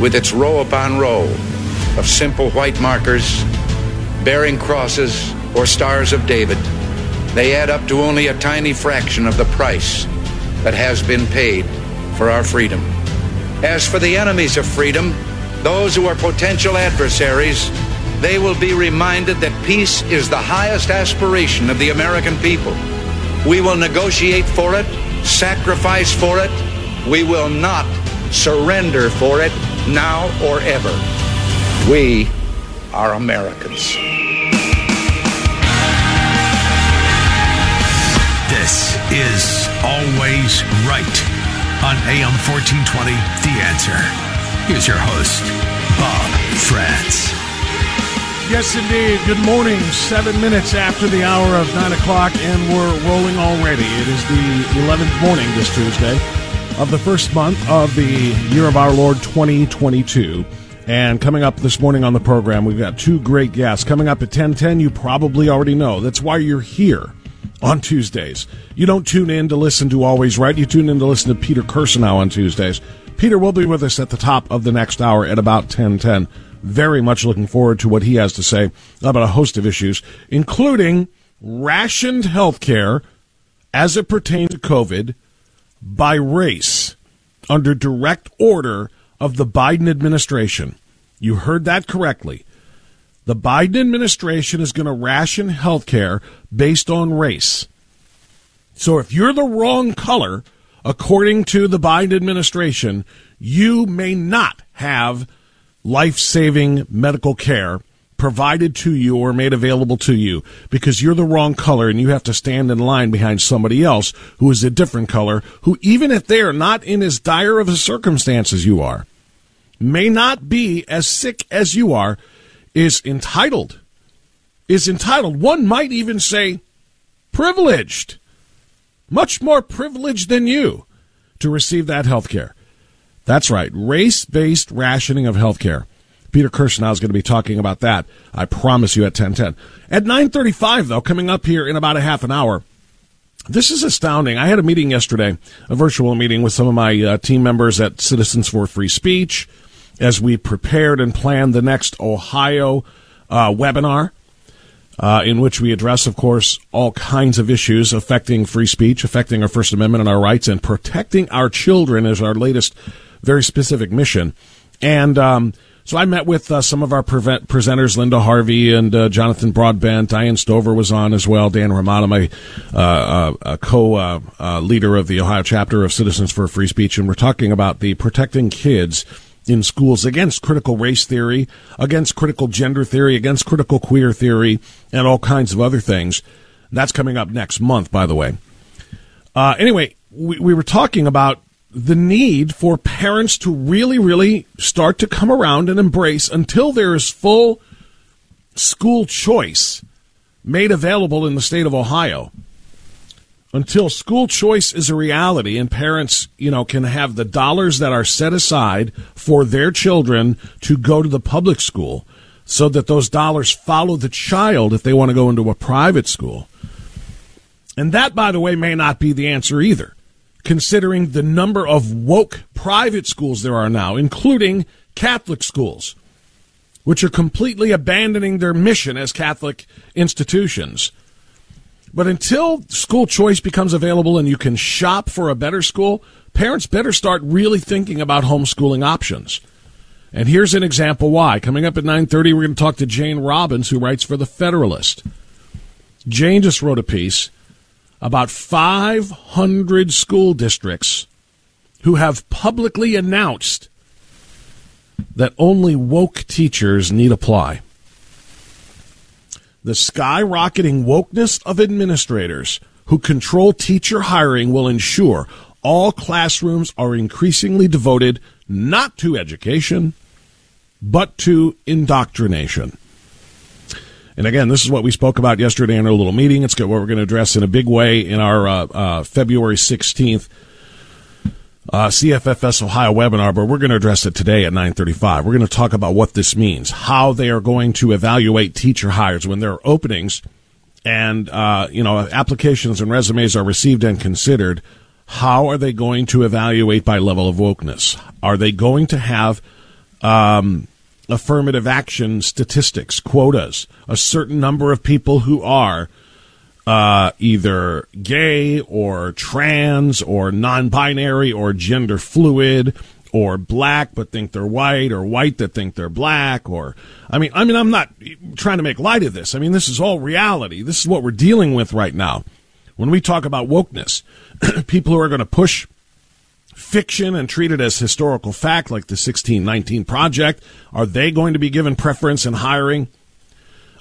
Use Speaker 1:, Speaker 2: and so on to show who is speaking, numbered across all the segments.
Speaker 1: with its row upon row of simple white markers bearing crosses or stars of David, they add up to only a tiny fraction of the price that has been paid for our freedom. As for the enemies of freedom, those who are potential adversaries, they will be reminded that peace is the highest aspiration of the American people. We will negotiate for it, sacrifice for it. We will not surrender for it now or ever. We are Americans.
Speaker 2: This is Always Right on AM 1420, The Answer. Here's your host, Bob Frantz.
Speaker 3: Yes, indeed. Good morning. Seven minutes after the hour of nine o'clock, and we're rolling already. It is the 11th morning this Tuesday of the first month of the year of our Lord 2022. And coming up this morning on the program, we've got two great guests. Coming up at 1010, you probably already know. That's why you're here on Tuesdays. You don't tune in to listen to Always Right. You tune in to listen to Peter Kirsanow on Tuesdays. Peter will be with us at the top of the next hour at about 1010. Very much looking forward to what he has to say about a host of issues, including rationed health care as it pertains to COVID by race under direct order of the Biden administration. You heard that correctly. The Biden administration is going to ration health care based on race. So if you're the wrong color, according to the Biden administration, you may not have life saving medical care provided to you or made available to you because you're the wrong color and you have to stand in line behind somebody else who is a different color, who, even if they are not in as dire of a circumstance as you are, may not be as sick as you are, is entitled. Is entitled. One might even say privileged, much more privileged than you to receive that health care. That's right, race based rationing of health care. Peter Kirsanow is going to be talking about that. I promise you at 1010. At 935, though, coming up here in about a half an hour, this is astounding. I had a meeting yesterday, a virtual meeting with some of my uh, team members at Citizens for Free Speech as we prepared and planned the next Ohio uh, webinar. Uh, in which we address, of course, all kinds of issues affecting free speech, affecting our First Amendment and our rights, and protecting our children is our latest very specific mission. And um, so I met with uh, some of our prevent- presenters, Linda Harvey and uh, Jonathan Broadbent. Diane Stover was on as well. Dan Romano, my uh, uh uh, uh, of the Ohio chapter of Citizens for Free Speech, and we're talking about the protecting kids in schools against critical race theory, against critical gender theory, against critical queer theory, and all kinds of other things. That's coming up next month, by the way. Anyway, we, we were talking about the need for parents to really, really start to come around and embrace until there is full school choice made available in the state of Ohio until school choice is a reality and parents, you know, can have the dollars that are set aside for their children to go to the public school so that those dollars follow the child if they want to go into a private school. And that, by the way, may not be the answer either, considering the number of woke private schools there are now, including Catholic schools, which are completely abandoning their mission as Catholic institutions but until school choice becomes available and you can shop for a better school, parents better start really thinking about homeschooling options. And here's an example why. Coming up at 9:30 we're going to talk to Jane Robbins who writes for the Federalist. Jane just wrote a piece about 500 school districts who have publicly announced that only woke teachers need apply. The skyrocketing wokeness of administrators who control teacher hiring will ensure all classrooms are increasingly devoted not to education, but to indoctrination. And again, this is what we spoke about yesterday in our little meeting. It's what we're going to address in a big way in our uh, uh, February 16th uh, CFFS Ohio webinar, but we're going to address it today at 9:35. We're going to talk about what this means, how they are going to evaluate teacher hires when there are openings, and uh, you know applications and resumes are received and considered. How are they going to evaluate by level of wokeness? Are they going to have um, affirmative action statistics, quotas, a certain number of people who are uh, either gay or trans or non binary or gender fluid or black but think they're white or white that think they're black or I mean I mean I'm not trying to make light of this. I mean this is all reality. This is what we're dealing with right now. When we talk about wokeness, people who are going to push fiction and treat it as historical fact like the 1619 project, are they going to be given preference in hiring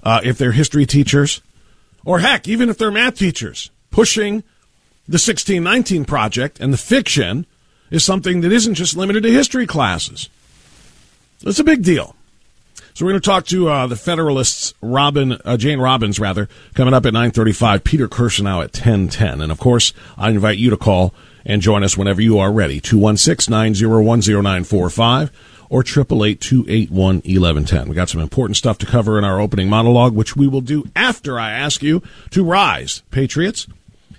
Speaker 3: uh, if they're history teachers? Or heck, even if they're math teachers, pushing the 1619 project and the fiction is something that isn't just limited to history classes. It's a big deal. So we're going to talk to uh, the Federalists, Robin, uh, Jane Robbins, rather, coming up at 9:35. Peter Kirsanow at 10:10, and of course, I invite you to call and join us whenever you are ready. 216-901-0945 or 888 We got some important stuff to cover in our opening monologue, which we will do after I ask you to rise, Patriots.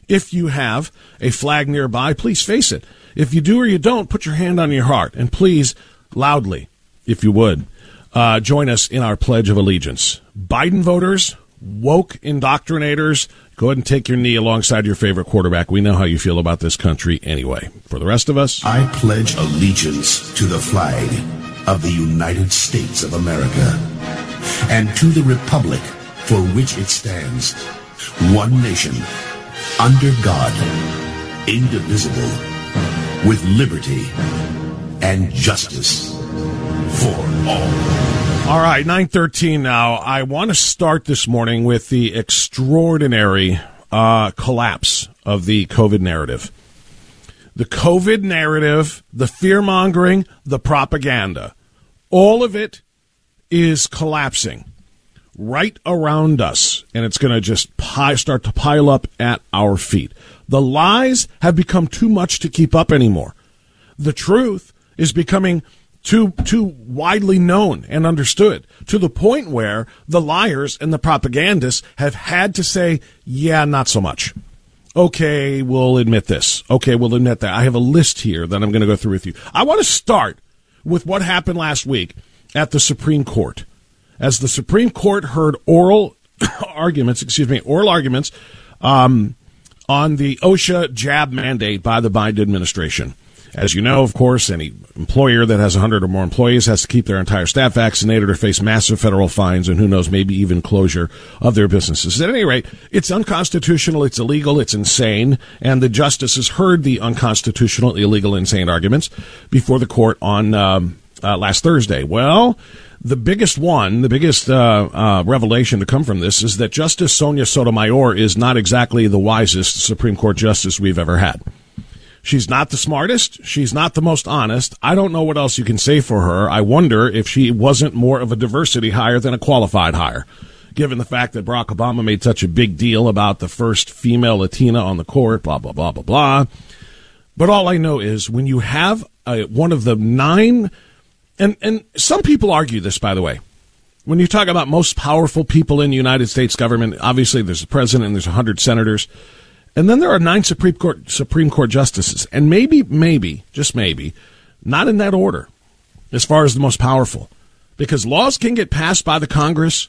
Speaker 3: If you have a flag nearby, please face it. If you do or you don't, put your hand on your heart and please, loudly, if you would, uh, join us in our Pledge of Allegiance. Biden voters, woke indoctrinators, go ahead and take your knee alongside your favorite quarterback. We know how you feel about this country anyway. For the rest of us,
Speaker 4: I pledge allegiance to the flag of the United States of America and to the republic for which it stands, one nation, under God, indivisible, with liberty and justice for all.
Speaker 3: All right, 913 now. I want to start this morning with the extraordinary uh, collapse of the COVID narrative. The COVID narrative, the fear mongering, the propaganda, all of it is collapsing right around us, and it's going to just start to pile up at our feet. The lies have become too much to keep up anymore. The truth is becoming too too widely known and understood to the point where the liars and the propagandists have had to say, "Yeah, not so much." Okay, we'll admit this. Okay, we'll admit that. I have a list here that I'm going to go through with you. I want to start with what happened last week at the Supreme Court. As the Supreme Court heard oral arguments, excuse me, oral arguments um, on the OSHA jab mandate by the Biden administration. As you know, of course, any employer that has 100 or more employees has to keep their entire staff vaccinated or face massive federal fines and who knows, maybe even closure of their businesses. At any rate, it's unconstitutional, it's illegal, it's insane, and the justices heard the unconstitutional, illegal, insane arguments before the court on um, uh, last Thursday. Well, the biggest one, the biggest uh, uh, revelation to come from this is that Justice Sonia Sotomayor is not exactly the wisest Supreme Court justice we've ever had. She's not the smartest. She's not the most honest. I don't know what else you can say for her. I wonder if she wasn't more of a diversity hire than a qualified hire, given the fact that Barack Obama made such a big deal about the first female Latina on the court, blah, blah, blah, blah, blah. But all I know is when you have a, one of the nine, and, and some people argue this, by the way. When you talk about most powerful people in the United States government, obviously there's a president and there's 100 senators. And then there are nine Supreme Court Supreme Court justices, and maybe, maybe, just maybe, not in that order, as far as the most powerful, because laws can get passed by the Congress,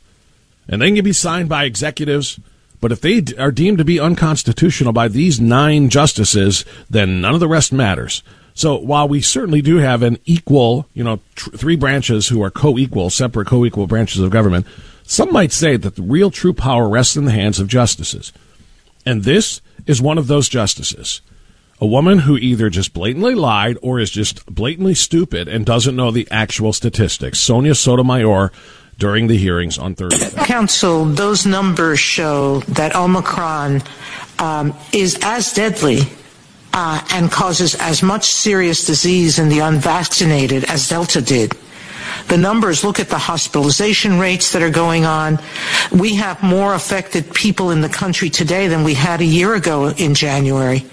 Speaker 3: and they can be signed by executives. But if they are deemed to be unconstitutional by these nine justices, then none of the rest matters. So while we certainly do have an equal, you know, tr- three branches who are co-equal, separate co-equal branches of government, some might say that the real true power rests in the hands of justices. And this is one of those justices. A woman who either just blatantly lied or is just blatantly stupid and doesn't know the actual statistics. Sonia Sotomayor during the hearings on Thursday.
Speaker 5: Counsel, those numbers show that Omicron um, is as deadly uh, and causes as much serious disease in the unvaccinated as Delta did. The numbers look at the hospitalization rates that are going on. We have more affected people in the country today than we had a year ago in January.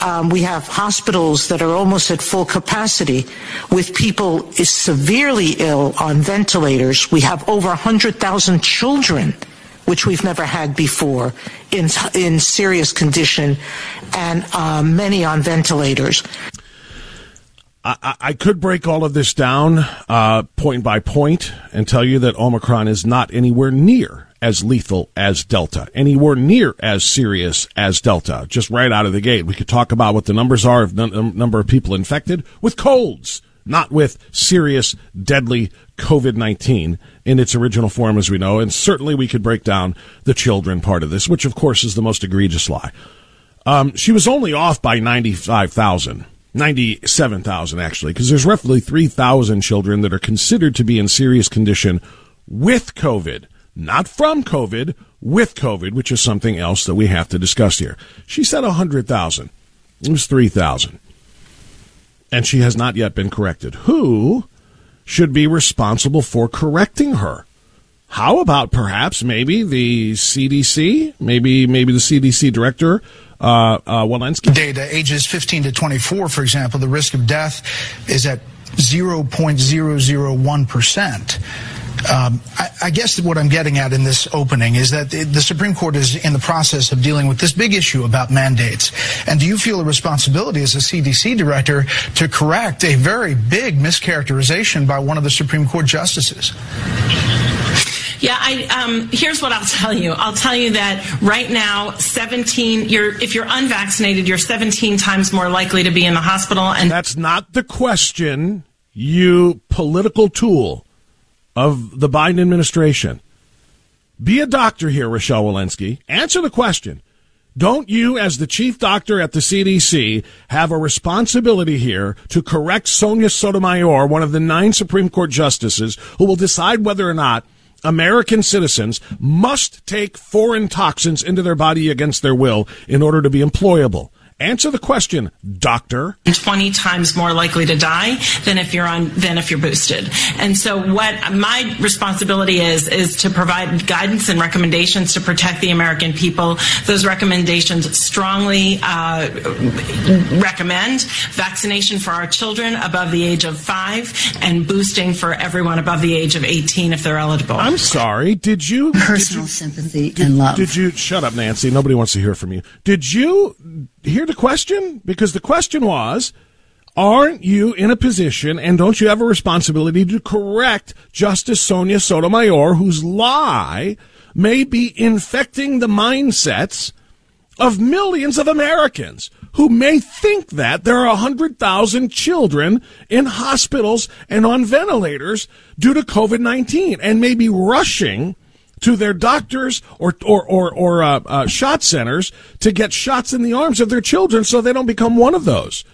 Speaker 5: Um, we have hospitals that are almost at full capacity with people severely ill on ventilators. We have over 100,000 children, which we've never had before, in, in serious condition, and uh, many on ventilators.
Speaker 3: I, I, could break all of this down uh, point by point and tell you that Omicron is not anywhere near as lethal as Delta, anywhere near as serious as Delta. Just right out of the gate, we could talk about what the numbers are of number of people infected with colds, not with serious, deadly COVID 19 in its original form, as we know. And certainly we could break down the children part of this, which, of course, is the most egregious lie. Um, she was only off by 95,000. 97,000 actually, because there's roughly 3,000 children that are considered to be in serious condition with COVID, not from COVID, with COVID, which is something else that we have to discuss here. She said 100,000. It was 3,000. And she has not yet been corrected. Who should be responsible for correcting her? How about perhaps maybe the CDC, maybe maybe the CDC director uh, uh, Walensky?
Speaker 6: Data ages 15 to 24, for example, the risk of death is at 0.001%. Um, I, I, guess what I'm getting at in this opening is that the Supreme Court is in the process of dealing with this big issue about mandates. And do you feel a responsibility as a CDC director to correct a very big mischaracterization by one of the Supreme Court justices?
Speaker 7: Yeah, I, um, here's what I'll tell you. I'll tell you that right now, 17. You're if you're unvaccinated, you're 17 times more likely to be in the hospital. And
Speaker 3: that's not the question. You political tool of the Biden administration. Be a doctor here, Rochelle Walensky. Answer the question. Don't you, as the chief doctor at the CDC, have a responsibility here to correct Sonia Sotomayor, one of the nine Supreme Court justices, who will decide whether or not American citizens must take foreign toxins into their body against their will in order to be employable. Answer the question, doctor.
Speaker 7: 20 times more likely to die than if you're on than if you're boosted. And so what my responsibility is is to provide guidance and recommendations to protect the American people. Those recommendations strongly uh, recommend vaccination for our children above the age of 5 and boosting for everyone above the age of 18 if they're eligible.
Speaker 3: I'm sorry. Did you
Speaker 8: personal
Speaker 3: did you,
Speaker 8: sympathy
Speaker 3: did,
Speaker 8: and love?
Speaker 3: Did you shut up Nancy? Nobody wants to hear from you. Did you hear the question? Because the question was, aren't you in a position and don't you have a responsibility to correct Justice Sonia Sotomayor, whose lie may be infecting the mindsets of millions of Americans who may think that there are 100,000 children in hospitals and on ventilators due to COVID 19 and may be rushing to their doctors or or or, or uh, uh, shot centers to get shots in the arms of their children so they don't become one of those.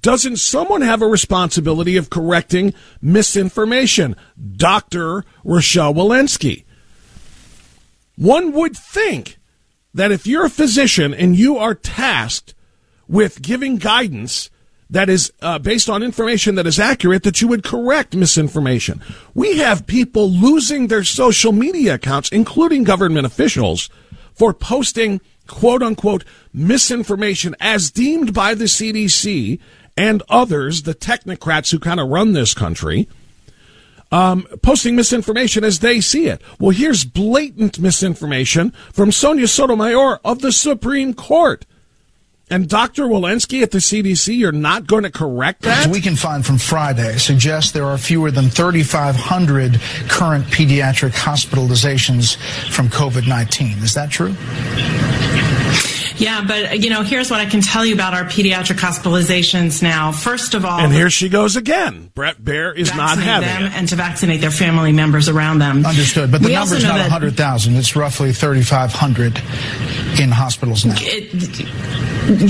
Speaker 3: Doesn't someone have a responsibility of correcting misinformation? Dr. Rochelle Walensky. One would think that if you're a physician and you are tasked with giving guidance that is uh, based on information that is accurate that you would correct misinformation. We have people losing their social media accounts, including government officials, for posting quote unquote misinformation as deemed by the CDC and others, the technocrats who kind of run this country. Um, posting misinformation as they see it. Well, here's blatant misinformation from Sonia Sotomayor of the Supreme Court. And Dr. Walensky at the CDC, you're not going to correct that?
Speaker 6: We can find from Friday suggests there are fewer than 3,500 current pediatric hospitalizations from COVID 19. Is that true?
Speaker 7: Yeah, but you know, here's what I can tell you about our pediatric hospitalizations now. First of all,
Speaker 3: and here she goes again. Bret Baier is not having
Speaker 7: them
Speaker 3: it.
Speaker 7: and to vaccinate their family members around them.
Speaker 6: Understood, but the
Speaker 7: We also
Speaker 6: number's not 100,000. It's roughly 3,500 in hospitals now.
Speaker 7: It,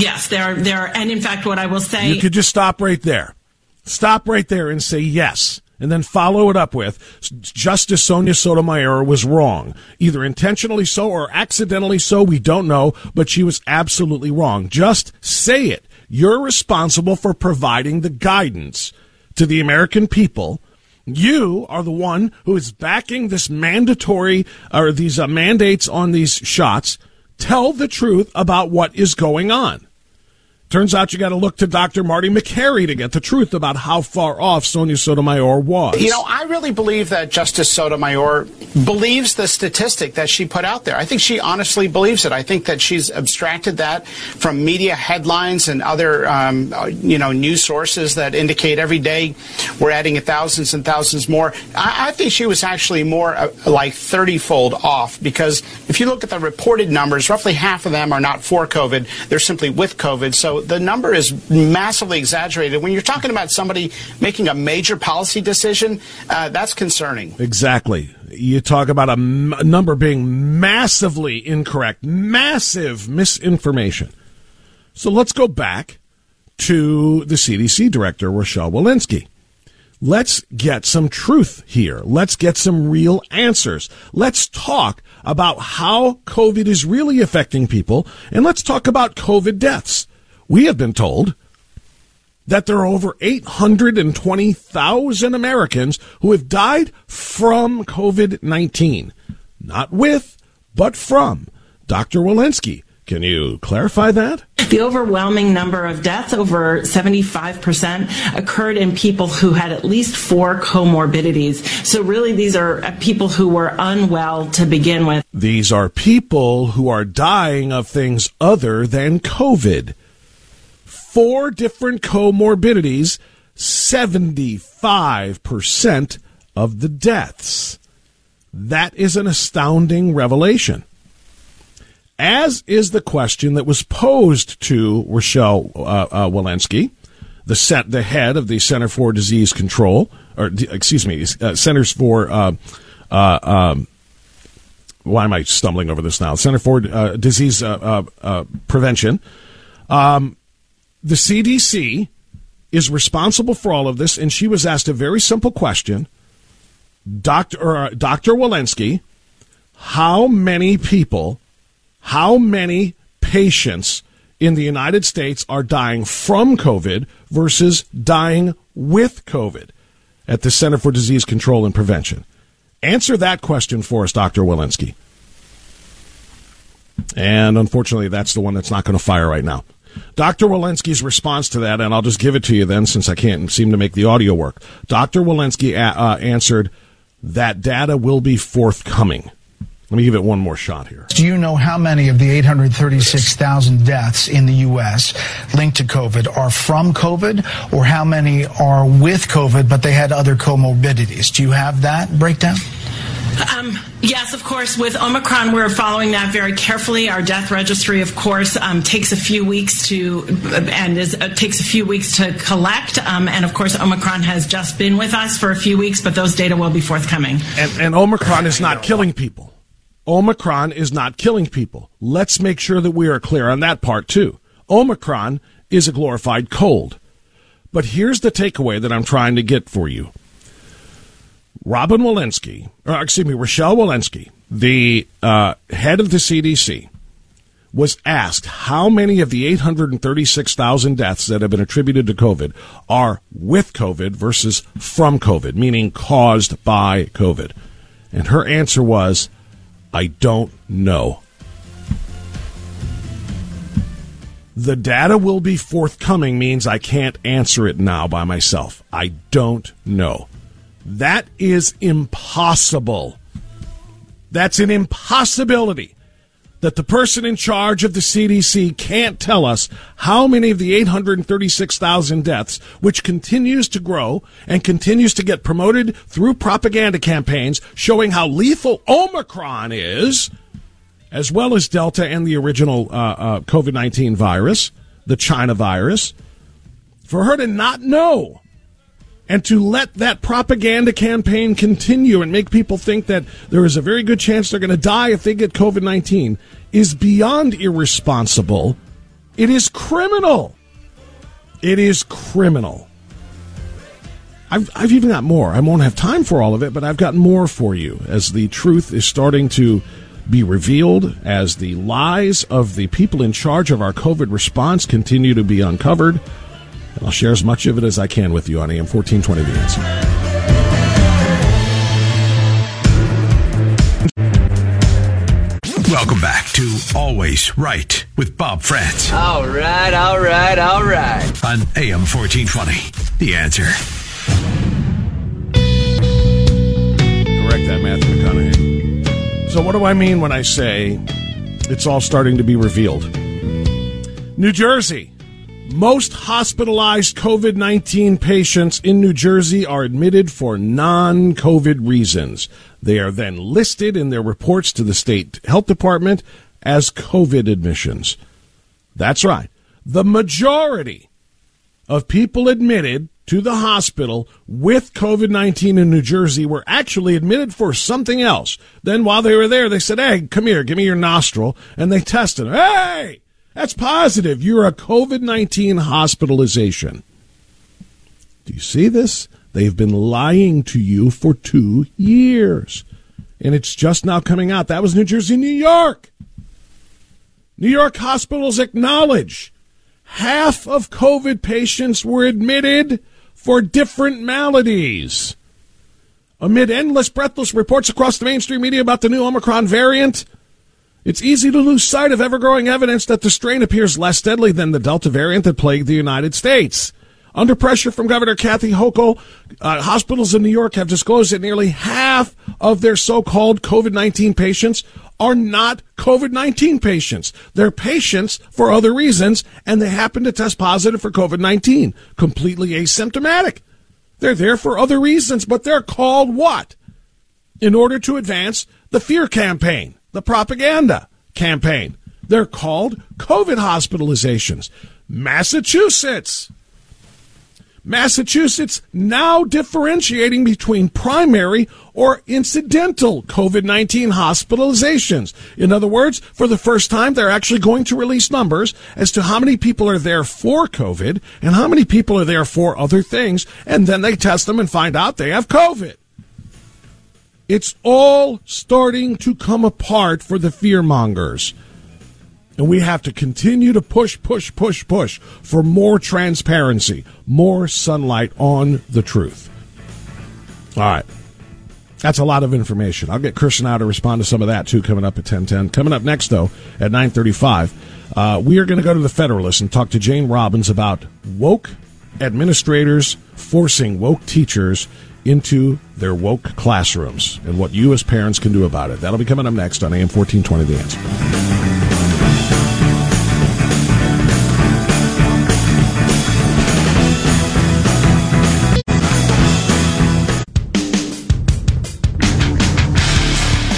Speaker 7: yes, there are, there are, and in fact, what I will say,
Speaker 3: You could just stop right there. Stop right there and say yes. And then follow it up with Justice Sonia Sotomayor was wrong. Either intentionally so or accidentally so, we don't know, but she was absolutely wrong. Just say it. You're responsible for providing the guidance to the American people. You are the one who is backing this mandatory or these uh, mandates on these shots. Tell the truth about what is going on. Turns out you got to look to Dr. Marty Makary to get the truth about how far off Sonia Sotomayor was.
Speaker 8: You know, I really believe that Justice Sotomayor believes the statistic that she put out there. I think she honestly believes it. I think that she's abstracted that from media headlines and other, um, uh, you know, news sources that indicate every day we're adding thousands and thousands more. I, I think she was actually more uh, like 30 fold off because if you look at the reported numbers, roughly half of them are not for COVID. They're simply with COVID. So the number is massively exaggerated. When you're talking about somebody making a major policy decision, uh, that's concerning.
Speaker 3: Exactly. You talk about a m- number being massively incorrect, massive misinformation. So let's go back to the CDC director, Rochelle Walensky. Let's get some truth here. Let's get some real answers. Let's talk about how COVID is really affecting people, and let's talk about COVID deaths. We have been told that there are over 820,000 Americans who have died from COVID 19. Not with, but from. Dr. Walensky, can you clarify that?
Speaker 7: The overwhelming number of deaths, over 75%, occurred in people who had at least four comorbidities. So really, these are uh, people who were unwell to begin with.
Speaker 3: These are people who are dying of things other than COVID. Four different comorbidities, 75% of the deaths. That is an astounding revelation. As is the question that was posed to Rochelle uh, uh, Walensky, the set, the head of the Center for Disease Control, or excuse me, uh, Centers for uh, uh, um, why am I stumbling over this now? Center for uh, Disease Prevention. Um, the CDC is responsible for all of this, and she was asked a very simple question. Dr. Uh, Dr. Walensky, how many people, how many patients in the United States are dying from COVID versus dying with COVID at the Center for Disease Control and Prevention? Answer that question for us, Dr. Walensky. And unfortunately, that's the one that's not going to fire right now. Dr. Walensky's response to that, and I'll just give it to you then since I can't seem to make the audio work. Dr. Walensky a- uh, answered that data will be forthcoming. Let me give it one more shot here.
Speaker 6: Do you know how many of the 836,000 deaths in the U.S. linked to COVID are from COVID, or how many are with COVID but they had other comorbidities? Do you have that breakdown?
Speaker 7: Um, yes, of course. With Omicron, we're following that very carefully. Our death registry, of course, um, takes a few weeks to and is, uh, takes a few weeks to collect. Um, and of course, Omicron has just been with us for a few weeks, but those data will be forthcoming.
Speaker 3: And, and Omicron is not killing people. Omicron is not killing people. Let's make sure that we are clear on that part too. Omicron is a glorified cold. But here's the takeaway that I'm trying to get for you. Robin Walensky, or excuse me, Rochelle Walensky, the uh, head of the CDC, was asked how many of the 836,000 deaths that have been attributed to COVID are with COVID versus from COVID, meaning caused by COVID. And her answer was, I don't know. The data will be forthcoming means I can't answer it now by myself. I don't know. That is impossible. That's an impossibility that the person in charge of the CDC can't tell us how many of the 836,000 deaths, which continues to grow and continues to get promoted through propaganda campaigns showing how lethal Omicron is, as well as Delta and the original uh, uh, COVID 19 virus, the China virus, for her to not know and to let that propaganda campaign continue and make people think that there is a very good chance they're going to die if they get COVID 19 is beyond irresponsible. It is criminal. It is criminal. I've, I've even got more. I won't have time for all of it, but I've got more for you as the truth is starting to be revealed, as the lies of the people in charge of our COVID response continue to be uncovered. And I'll share as much of it as I can with you on AM 1420 The Answer.
Speaker 2: Welcome back to Always Right with Bob Frantz.
Speaker 9: All right, all right, all right.
Speaker 2: On AM 1420, The Answer.
Speaker 3: Correct that, Matthew McConaughey. So, what do I mean when I say it's all starting to be revealed? New Jersey. Most hospitalized COVID 19 patients in New Jersey are admitted for non COVID reasons. They are then listed in their reports to the state health department as COVID admissions. That's right. The majority of people admitted to the hospital with COVID 19 in New Jersey were actually admitted for something else. Then while they were there, they said, Hey, come here, give me your nostril. And they tested. Hey, that's positive. You're a COVID 19 hospitalization. Do you see this? They've been lying to you for two years. And it's just now coming out. That was New Jersey, New York. New York hospitals acknowledge half of COVID patients were admitted for different maladies. Amid endless, breathless reports across the mainstream media about the new Omicron variant, it's easy to lose sight of ever growing evidence that the strain appears less deadly than the Delta variant that plagued the United States. Under pressure from Governor Kathy Hochul, uh, hospitals in New York have disclosed that nearly half of their so-called COVID-19 patients are not COVID-19 patients. They're patients for other reasons, and they happen to test positive for COVID-19, completely asymptomatic. They're there for other reasons, but they're called what? In order to advance the fear campaign, the propaganda campaign. They're called COVID hospitalizations. Massachusetts Massachusetts now differentiating between primary or incidental COVID 19 hospitalizations. In other words, for the first time, they're actually going to release numbers as to how many people are there for COVID and how many people are there for other things, and then they test them and find out they have COVID. It's all starting to come apart for the fear mongers. And we have to continue to push, push, push, push for more transparency, more sunlight on the truth. All right. That's a lot of information. I'll get Kirsanow to respond to some of that too coming up at 1010. Coming up next, though, at 935, uh, we are going to go to the Federalist and talk to Jane Robbins about woke administrators forcing woke teachers into their woke classrooms and what you as parents can do about it. That'll be coming up next on AM 1420 The Answer.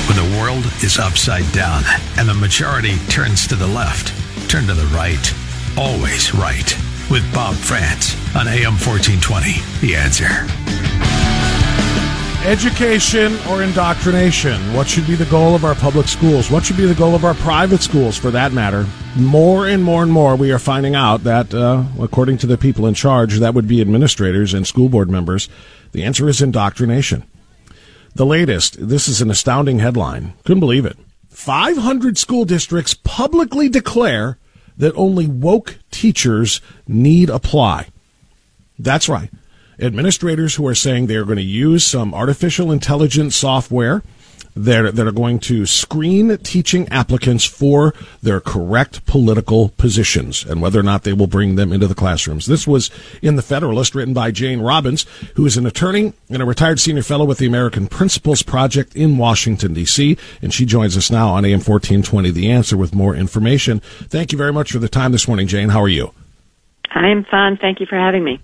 Speaker 2: When the world is upside down and the majority turns to the left, turn to the right. Always right. With Bob Frantz on AM 1420. The answer.
Speaker 3: Education or indoctrination? What should be the goal of our public schools? What should be the goal of our private schools, for that matter? More and more and more, we are finding out that, uh, according to the people in charge, that would be administrators and school board members. The answer is indoctrination. The latest, this is an astounding headline. Couldn't believe it. 500 school districts publicly declare that only woke teachers need apply. That's right. Administrators who are saying they are going to use some artificial intelligence software that, that are going to screen teaching applicants for their correct political positions and whether or not they will bring them into the classrooms. This was in the Federalist, written by Jane Robbins, who is an attorney and a retired senior fellow with the American Principles Project in Washington, D.C., and she joins us now on AM 1420 The Answer with more information. Thank you very much for the time this morning, Jane. How are you?
Speaker 10: I'm fine. Thank you for having me.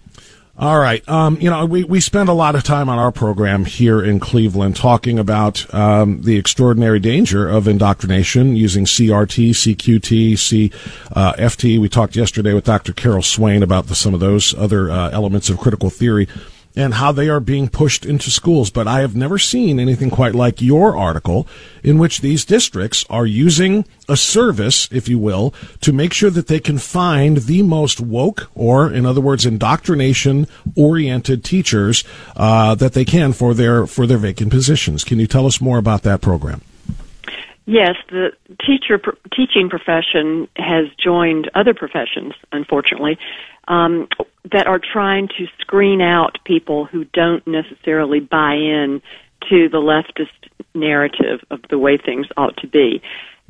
Speaker 3: All right. Um, you know, we, we spend a lot of time on our program here in Cleveland talking about um, the extraordinary danger of indoctrination using CRT, CQT, CFT. Uh, we talked yesterday with Dr. Carol Swain about the, some of those other uh, elements of critical theory and how they are being pushed into schools. But I have never seen anything quite like your article in which these districts are using a service, if you will, to make sure that they can find the most woke, or in other words, indoctrination oriented teachers uh, that they can for their for their vacant positions. Can you tell us more about that program?
Speaker 10: Yes, the teacher teaching profession has joined other professions, unfortunately, um, that are trying to screen out people who don't necessarily buy in to the leftist narrative of the way things ought to be.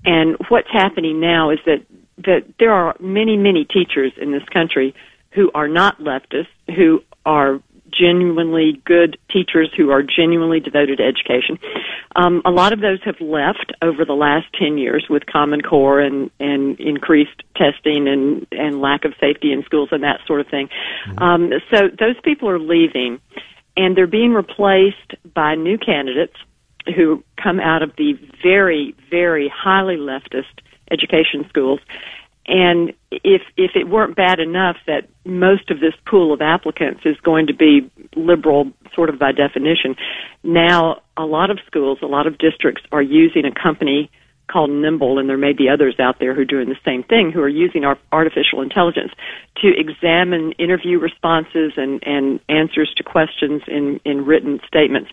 Speaker 10: And what's happening now is that that there are many, many teachers in this country who are not leftists, who are genuinely good teachers who are genuinely devoted to education. Um, a lot of those have left over the last 10 years with Common Core and, and increased testing and, and lack of safety in schools and that sort of thing. Mm-hmm. Um, so those people are leaving and they're being replaced by new candidates who come out of the very, very highly leftist education schools and if if it weren't bad enough that most of this pool of applicants is going to be liberal sort of by definition, now a lot of schools, a lot of districts are using a company called Nimble, and there may be others out there who are doing the same thing, who are using our artificial intelligence to examine interview responses and, and answers to questions in, in written statements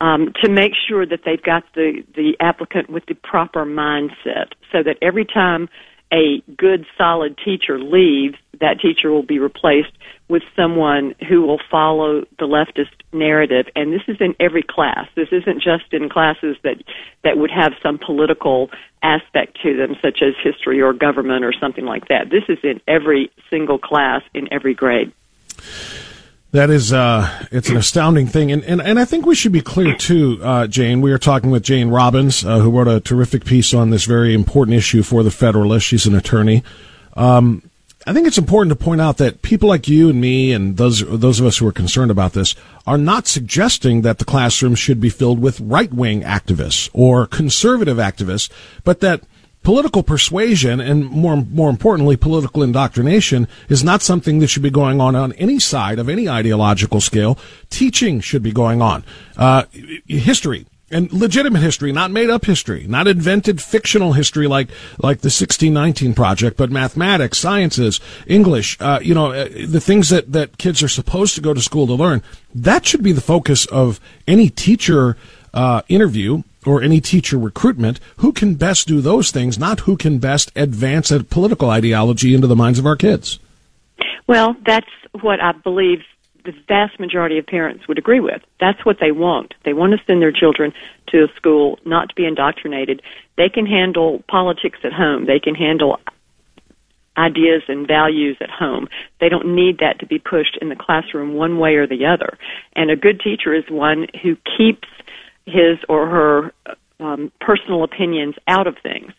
Speaker 10: um, to make sure that they've got the, the applicant with the proper mindset so that every time a good, solid teacher leaves, that teacher will be replaced with someone who will follow the leftist narrative. And this is in every class. This isn't just in classes that, that would have some political aspect to them, such as history or government or something like that. This is in every single class in every grade.
Speaker 3: That is, uh, it's an astounding thing, and, and and I think we should be clear too, uh, Jane. We are talking with Jane Robbins, uh, who wrote a terrific piece on this very important issue for the Federalist. She's an attorney. Um, I think it's important to point out that people like you and me, and those those of us who are concerned about this, are not suggesting that the classroom should be filled with right wing activists or conservative activists, but that political persuasion and more more importantly political indoctrination is not something that should be going on on any side of any ideological scale. Teaching should be going on. Uh, history and legitimate history, not made up history, not invented fictional history like like the 1619 project, but mathematics, sciences, English, uh, you know, uh, the things that that kids are supposed to go to school to learn. That should be the focus of any teacher uh, interview or any teacher recruitment, who can best do those things, not who can best advance a political ideology into the minds of our kids.
Speaker 10: Well, that's what I believe the vast majority of parents would agree with. That's what they want. They want to send their children to a school not to be indoctrinated. They can handle politics at home. They can handle ideas and values at home. They don't need that to be pushed in the classroom one way or the other. And a good teacher is one who keeps his or her um, personal opinions out of things.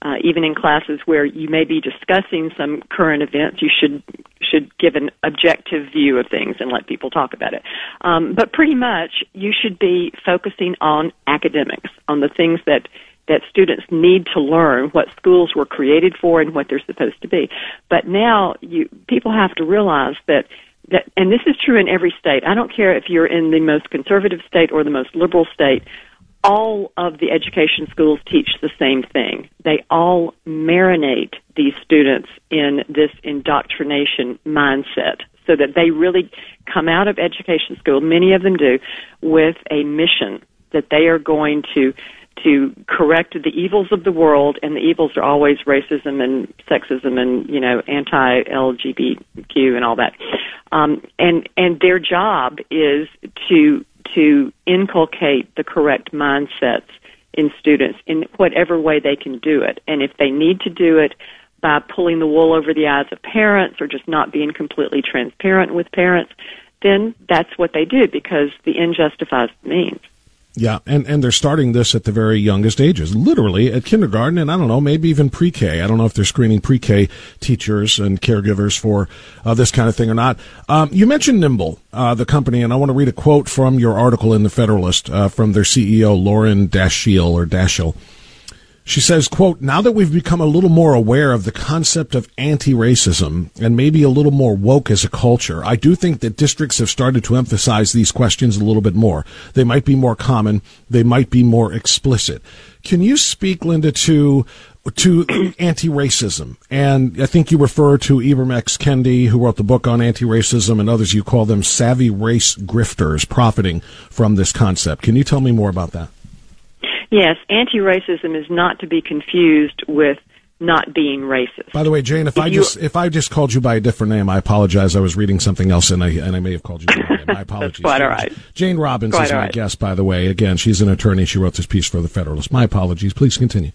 Speaker 10: Uh, even in classes where you may be discussing some current events, you should should give an objective view of things and let people talk about it. Um, but pretty much, you should be focusing on academics, on the things that that students need to learn, what schools were created for, and what they're supposed to be. But now, you people have to realize that that, and this is true in every state. I don't care if you're in the most conservative state or the most liberal state. All of the education schools teach the same thing. They all marinate these students in this indoctrination mindset so that they really come out of education school, many of them do, with a mission that they are going to to correct the evils of the world, and the evils are always racism and sexism and you know anti-LGBTQ and all that. Um, and and their job is to to inculcate the correct mindsets in students in whatever way they can do it. And if they need to do it by pulling the wool over the eyes of parents or just not being completely transparent with parents, then that's what they do because the end justifies the means.
Speaker 3: Yeah, and, and they're starting this at the very youngest ages, literally at kindergarten, and I don't know, maybe even pre K. I don't know if they're screening pre K teachers and caregivers for uh, this kind of thing or not. Um, you mentioned Nimble, uh, the company, and I want to read a quote from your article in the Federalist uh, from their CEO, Lauren Dashiel or Dashiell. She says, quote, now that we've become a little more aware of the concept of anti-racism and maybe a little more woke as a culture, I do think that districts have started to emphasize these questions a little bit more. They might be more common. They might be more explicit. Can you speak, Linda, to to anti-racism, and I think you refer to Ibram X. Kendi, who wrote the book on anti-racism, and others. You call them savvy race grifters, profiting from this concept. Can you tell me more about that?
Speaker 10: Yes, anti-racism is not to be confused with not being racist.
Speaker 3: By the way, Jane, if, if I just if I just called you by a different name, I apologize. I was reading something else, and I and I may have called you by name. My apologies.
Speaker 10: quite all right.
Speaker 3: Jane Robbins
Speaker 10: quite
Speaker 3: is my
Speaker 10: right.
Speaker 3: guest, by the way. Again, she's an attorney. She wrote this piece for the Federalist. My apologies. Please continue.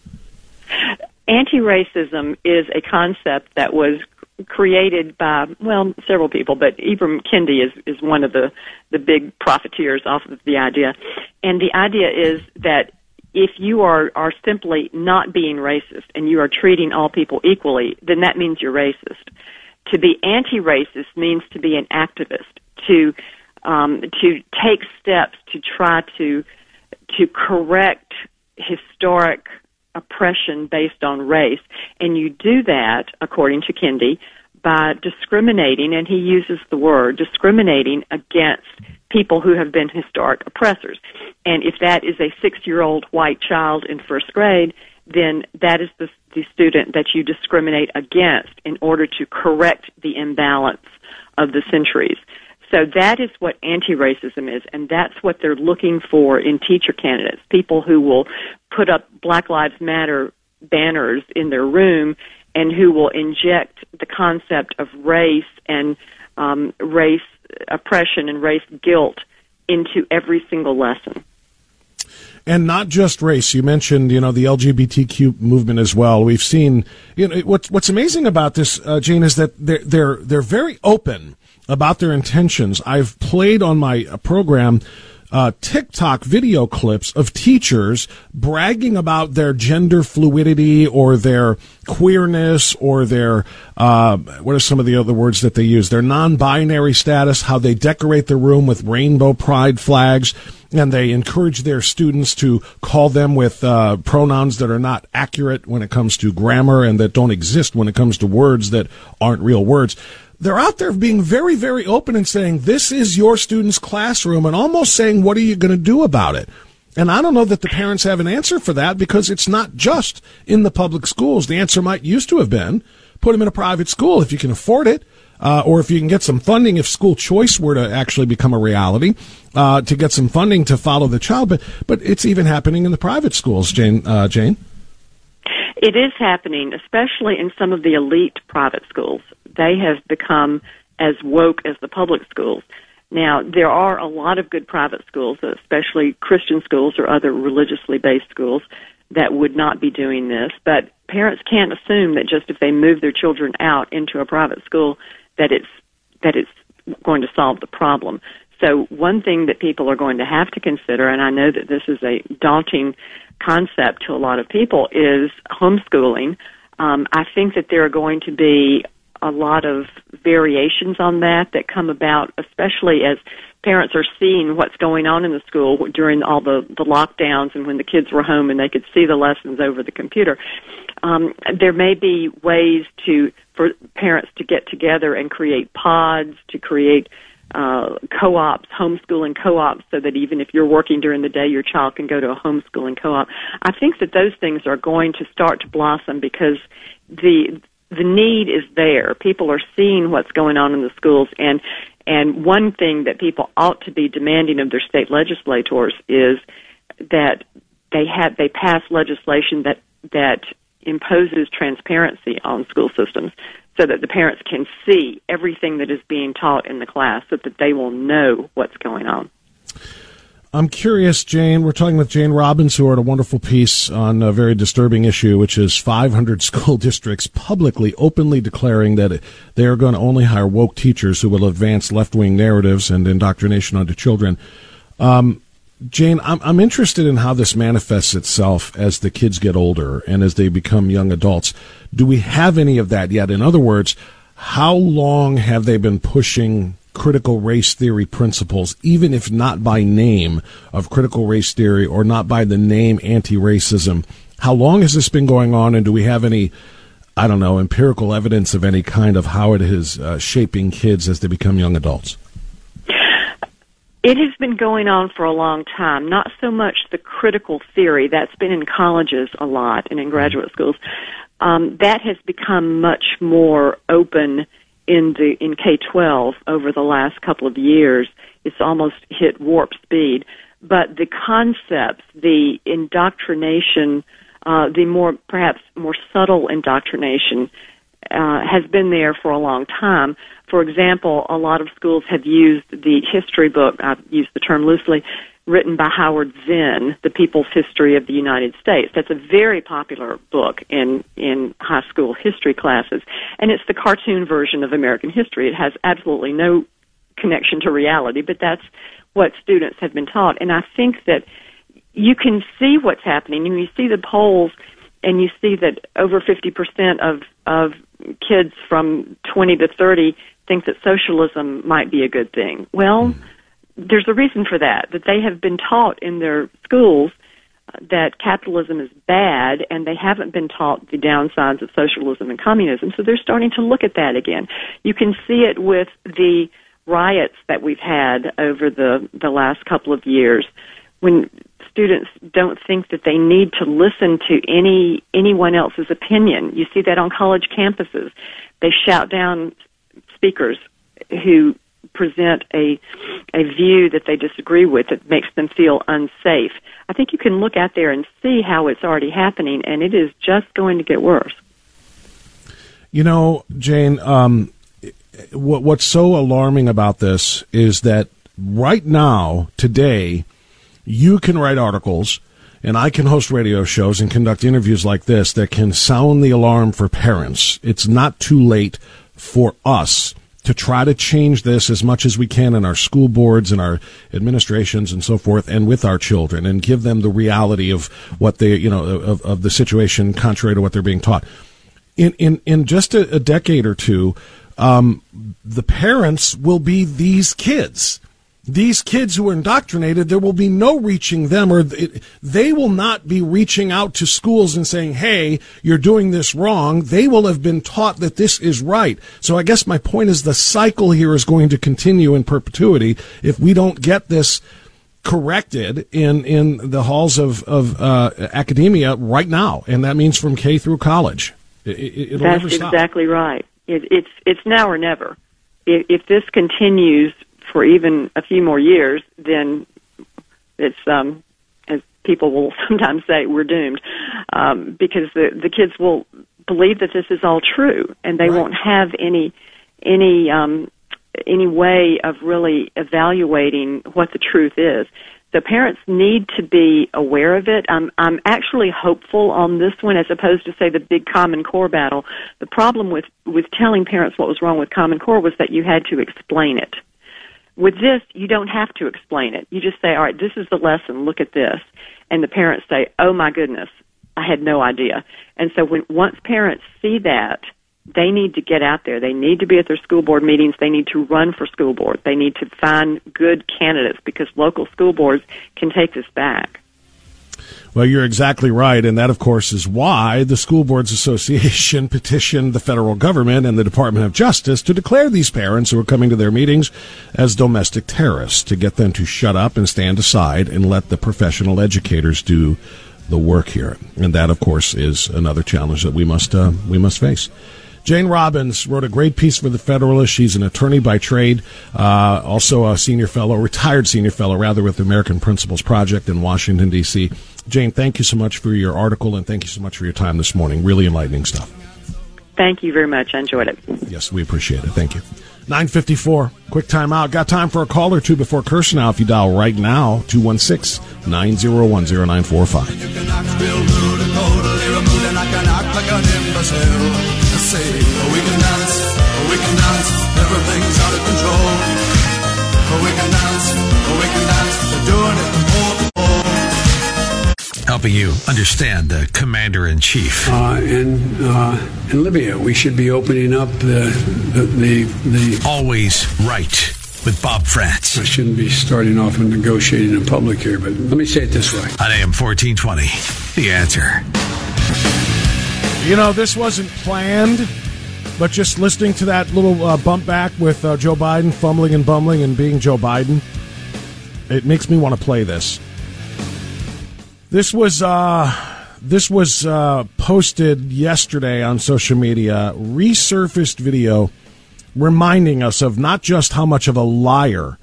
Speaker 10: Anti-racism is a concept that was created by well several people, but Ibram Kendi is is one of the the big profiteers off of the idea, and the idea is that if you are are simply not being racist and you are treating all people equally, then that means you're racist. To be anti-racist means to be an activist, to um, to take steps to try to to correct historic oppression based on race, and you do that, according to Kendi, by discriminating, and he uses the word discriminating against people who have been historic oppressors. And if that is a six year old white child in first grade, then that is the, the student that you discriminate against in order to correct the imbalance of the centuries. So that is what anti-racism is, and that's what they're looking for in teacher candidates. People who will put up Black Lives Matter banners in their room and who will inject the concept of race and um, race oppression and race guilt into every single lesson.
Speaker 3: And not just race. You mentioned, you know, the LGBTQ movement as well. We've seen, you know, what's what's amazing about this, uh, Jane, is that they're they're they're very open about their intentions. I've played on my uh, program uh, TikTok video clips of teachers bragging about their gender fluidity or their queerness or their uh, what are some of the other words that they use? Their non-binary status, how they decorate the room with rainbow pride flags, and they encourage their students to call them with uh, pronouns that are not accurate when it comes to grammar and that don't exist when it comes to words that aren't real words they're out there being very, very open and saying, this is your student's classroom, and almost saying, what are you going to do about it? And I don't know that the parents have an answer for that because it's not just in the public schools. The answer might used to have been put them in a private school if you can afford it. Uh, or if you can get some funding, if school choice were to actually become a reality, uh, to get some funding to follow the child, but but it's even happening in the private schools, Jane. Uh, Jane,
Speaker 10: it is happening, especially in some of the elite private schools they have become as woke as the public schools. Now, there are a lot of good private schools, especially Christian schools or other religiously based schools, that would not be doing this. But parents can't assume that just if they move their children out into a private school, that it's that it's going to solve the problem. So one thing that people are going to have to consider, and I know that this is a daunting concept to a lot of people, is homeschooling. Um, I think that there are going to be a lot of variations on that that come about, especially as parents are seeing what's going on in the school during all the, the lockdowns and when the kids were home and they could see the lessons over the computer. Um, there may be ways to for parents to get together and create pods, to create uh, co-ops, homeschooling co-ops, so that even if you're working during the day, your child can go to a homeschooling co-op. I think that those things are going to start to blossom because the the need is there. People are seeing what's going on in the schools and and one thing that people ought to be demanding of their state legislators is that they have they pass legislation that that imposes transparency on school systems so that the parents can see everything that is being taught in the class so that they will know what's going on.
Speaker 3: I'm curious, Jane. We're talking with Jane Robbins, who wrote a wonderful piece on a very disturbing issue, which is 500 school districts publicly, openly declaring that they are going to only hire woke teachers who will advance left wing narratives and indoctrination onto children. Um, Jane, I'm, I'm interested in how this manifests itself as the kids get older and as they become young adults. Do we have any of that yet? In other words, how long have they been pushing critical race theory principles, even if not by name of critical race theory or not by the name anti racism? How long has this been going on, and do we have any, I don't know, empirical evidence of any kind of how it is uh, shaping kids as they become young adults?
Speaker 10: It has been going on for a long time. Not so much the critical theory that's been in colleges a lot and in graduate schools. Um, that has become much more open in the in K twelve over the last couple of years. It's almost hit warp speed. But the concepts, the indoctrination, uh, the more perhaps more subtle indoctrination, uh, has been there for a long time. For example, a lot of schools have used the history book, I've used the term loosely, written by Howard Zinn, The People's History of the United States. That's a very popular book in, in high school history classes. And it's the cartoon version of American history. It has absolutely no connection to reality, but that's what students have been taught. And I think that you can see what's happening. You see the polls and you see that over 50% of, of kids from 20 to 30 think that socialism might be a good thing. Well, mm. There's a reason for that, that they have been taught in their schools uh, that capitalism is bad and they haven't been taught the downsides of socialism and communism. So they're starting to look at that again. You can see it with the riots that we've had over the, the last couple of years when students don't think that they need to listen to any anyone else's opinion. You see that on college campuses. They shout down speakers who present a a view that they disagree with that makes them feel unsafe. I think you can look out there and see how it's already happening, and it is just going to get worse.
Speaker 3: You know, Jane, um, what, what's so alarming about this is that right now, today, you can write articles and I can host radio shows and conduct interviews like this that can sound the alarm for parents. It's not too late for us to try to change this as much as we can in our school boards and our administrations and so forth and with our children and give them the reality of what they you know of, of the situation contrary to what they're being taught. In in in just a, a decade or two um, the parents will be these kids these kids who are indoctrinated, there will be no reaching them, or they will not be reaching out to schools and saying, hey, you're doing this wrong. They will have been taught that this is right. So I guess my point is the cycle here is going to continue in perpetuity if we don't get this corrected in, in the halls of, of uh, academia right now. And that means from K through college. It,
Speaker 10: That's exactly right. It, it's, it's now or never. If, if this continues for even a few more years, then it's um, as people will sometimes say, we're doomed um, because the the kids will believe that this is all true, and they right. won't have any any um, any way of really evaluating what the truth is. So parents need to be aware of it. I'm, I'm actually hopeful on this one as opposed to say the big Common Core battle. The problem with, with telling parents what was wrong with Common Core was that you had to explain it. With this, you don't have to explain it. You just say, all right, this is the lesson. Look at this. And the parents say, oh my goodness, I had no idea. And so when, once parents see that, they need to get out there. They need to be at their school board meetings. They need to run for school board. They need to find good candidates because local school boards can take this back.
Speaker 3: Well, you're exactly right. And that, of course, is why the School Boards Association petitioned the federal government and the Department of Justice to declare these parents who are coming to their meetings as domestic terrorists, to get them to shut up and stand aside and let the professional educators do the work here. And that, of course, is another challenge that we must, uh, we must face. Jane Robbins wrote a great piece for the Federalist. She's an attorney by trade, uh, also a senior fellow, retired senior fellow, rather, with the American Principles Project in Washington, D.C. Jane, thank you so much for your article and thank you so much for your time this morning. Really enlightening stuff.
Speaker 10: Thank you very much. I enjoyed it.
Speaker 3: Yes, we appreciate it. Thank you. 954. Quick time out. Got time for a call or two before Kirsanow if you dial right now 216 901 0945
Speaker 2: helping you understand the commander in chief.
Speaker 11: Uh, in, uh, in Libya, we should be opening up the, the, the, the.
Speaker 2: Always right with Bob Frantz.
Speaker 11: I shouldn't be starting off and negotiating in public here, but let me say it this way.
Speaker 2: On AM 1420, The Answer.
Speaker 3: You know, this wasn't planned, but just listening to that little uh, bump back with uh, Joe Biden fumbling and bumbling and being Joe Biden, it makes me want to play this. This was uh, this was uh, posted yesterday on social media, resurfaced video reminding us of not just how much of a liar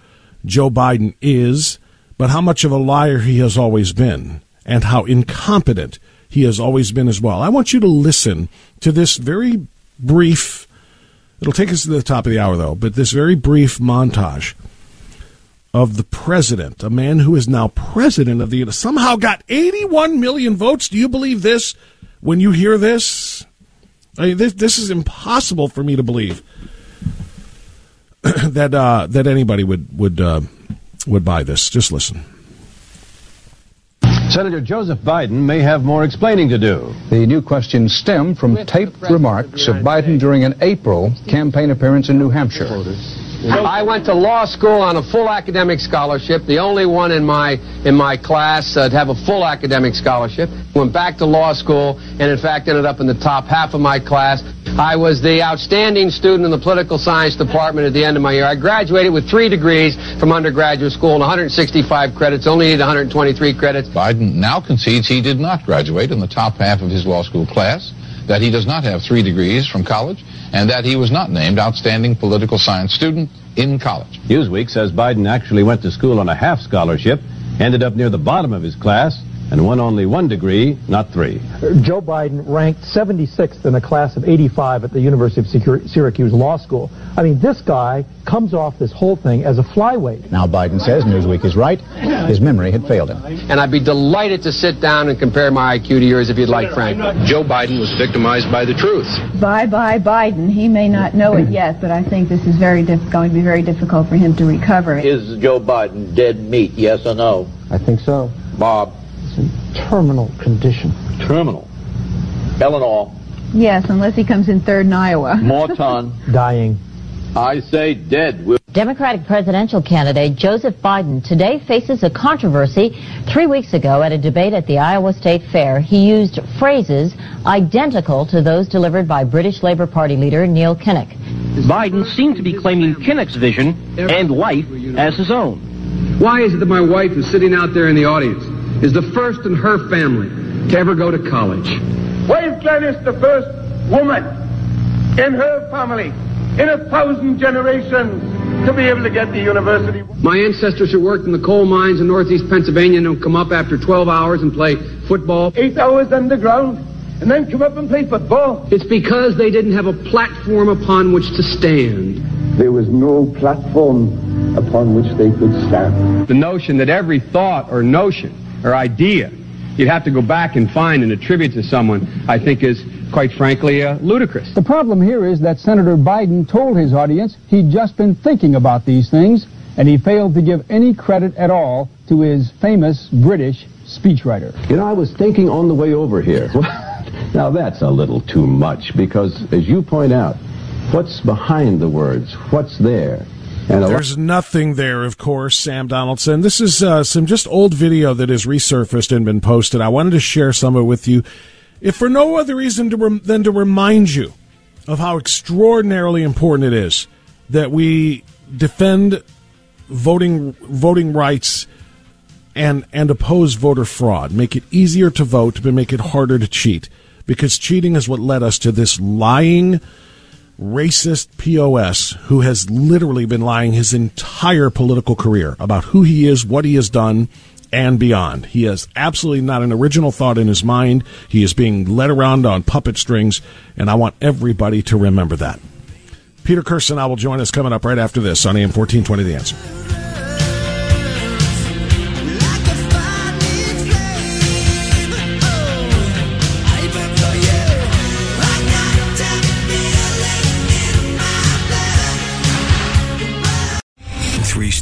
Speaker 3: Joe Biden is, but how much of a liar he has always been and how incompetent he has always been as well. I want you to listen to this very brief, it'll take us to the top of the hour though, but this very brief montage of the president, a man who is now president of the United somehow got 81 million votes. Do you believe this when you hear this? I mean, this, this is impossible for me to believe. that uh, that anybody would would uh, would buy this. Just listen.
Speaker 12: Senator Joseph Biden may have more explaining to do.
Speaker 13: The new questions stem from taped remarks of Biden during an April campaign appearance in New Hampshire.
Speaker 14: I went to law school on a full academic scholarship, the only one in my in my class uh, to have a full academic scholarship. Went back to law school and in fact ended up in the top half of my class. I was the outstanding student in the political science department at the end of my year. I graduated with three degrees from undergraduate school and 165 credits, only needed 123 credits.
Speaker 15: Biden now concedes he did not graduate in the top half of his law school class, that he does not have three degrees from college, and that he was not named outstanding political science student in college.
Speaker 12: Newsweek says Biden actually went to school on a half scholarship, ended up near the bottom of his class, and won only one degree, not three.
Speaker 16: Joe Biden ranked 76th in a class of 85 at the University of Syracuse Law School. I mean, this guy comes off this whole thing as a flyweight.
Speaker 13: Now Biden says Newsweek is right. His memory had failed him.
Speaker 14: And I'd be delighted to sit down and compare my IQ to yours if you'd like, Frank.
Speaker 17: Joe Biden was victimized by the truth.
Speaker 18: Bye bye Biden. He may not know it yet, but I think this is very diff- going to be very difficult for him to recover.
Speaker 19: Is Joe Biden dead meat, yes or no?
Speaker 16: I think so.
Speaker 19: Bob.
Speaker 16: It's in terminal condition.
Speaker 19: Terminal. Eleanor.
Speaker 18: Yes, unless he comes in third in Iowa.
Speaker 19: Morton.
Speaker 16: Dying.
Speaker 19: I say dead.
Speaker 20: Democratic presidential candidate Joseph Biden today faces a controversy. Three weeks ago at a debate at the Iowa State Fair, he used phrases identical to those delivered by British Labour Party leader Neil Kinnock.
Speaker 21: Biden seemed to be claiming Kinnock's vision and life as his own.
Speaker 22: Why is it that my wife is sitting out there in the audience is the first in her family to ever go to college?
Speaker 23: Why is Gladys the first woman in her family in a thousand generations to be able to get the university?
Speaker 22: My ancestors who worked in the coal mines in northeast Pennsylvania don't come up after 12 hours and play football.
Speaker 23: Eight hours underground and then come up and play football.
Speaker 22: It's because they didn't have a platform upon which to stand.
Speaker 23: There was no platform upon which they could stand.
Speaker 22: The notion that every thought or notion or idea you'd have to go back and find and attribute to someone, I think is quite frankly uh, ludicrous.
Speaker 24: The problem here is that Senator Biden told his audience he'd just been thinking about these things, and he failed to give any credit at all to his famous British speechwriter.
Speaker 12: You know, I was thinking on the way over here. now that's a little too much because, as you point out, what's behind the words? What's there?
Speaker 3: And There's nothing there, of course, Sam Donaldson. This is uh, some just old video that has resurfaced and been posted. I wanted to share some of it with you, if for no other reason to rem- than to remind you of how extraordinarily important it is that we defend voting voting rights and and oppose voter fraud. Make it easier to vote, but make it harder to cheat, because cheating is what led us to this lying racist POS who has literally been lying his entire political career about who he is, what he has done, and beyond. He has absolutely not an original thought in his mind. He is being led around on puppet strings, and I want everybody to remember that. Peter Kirsanow will join us coming up right after this on AM 1420 The Answer.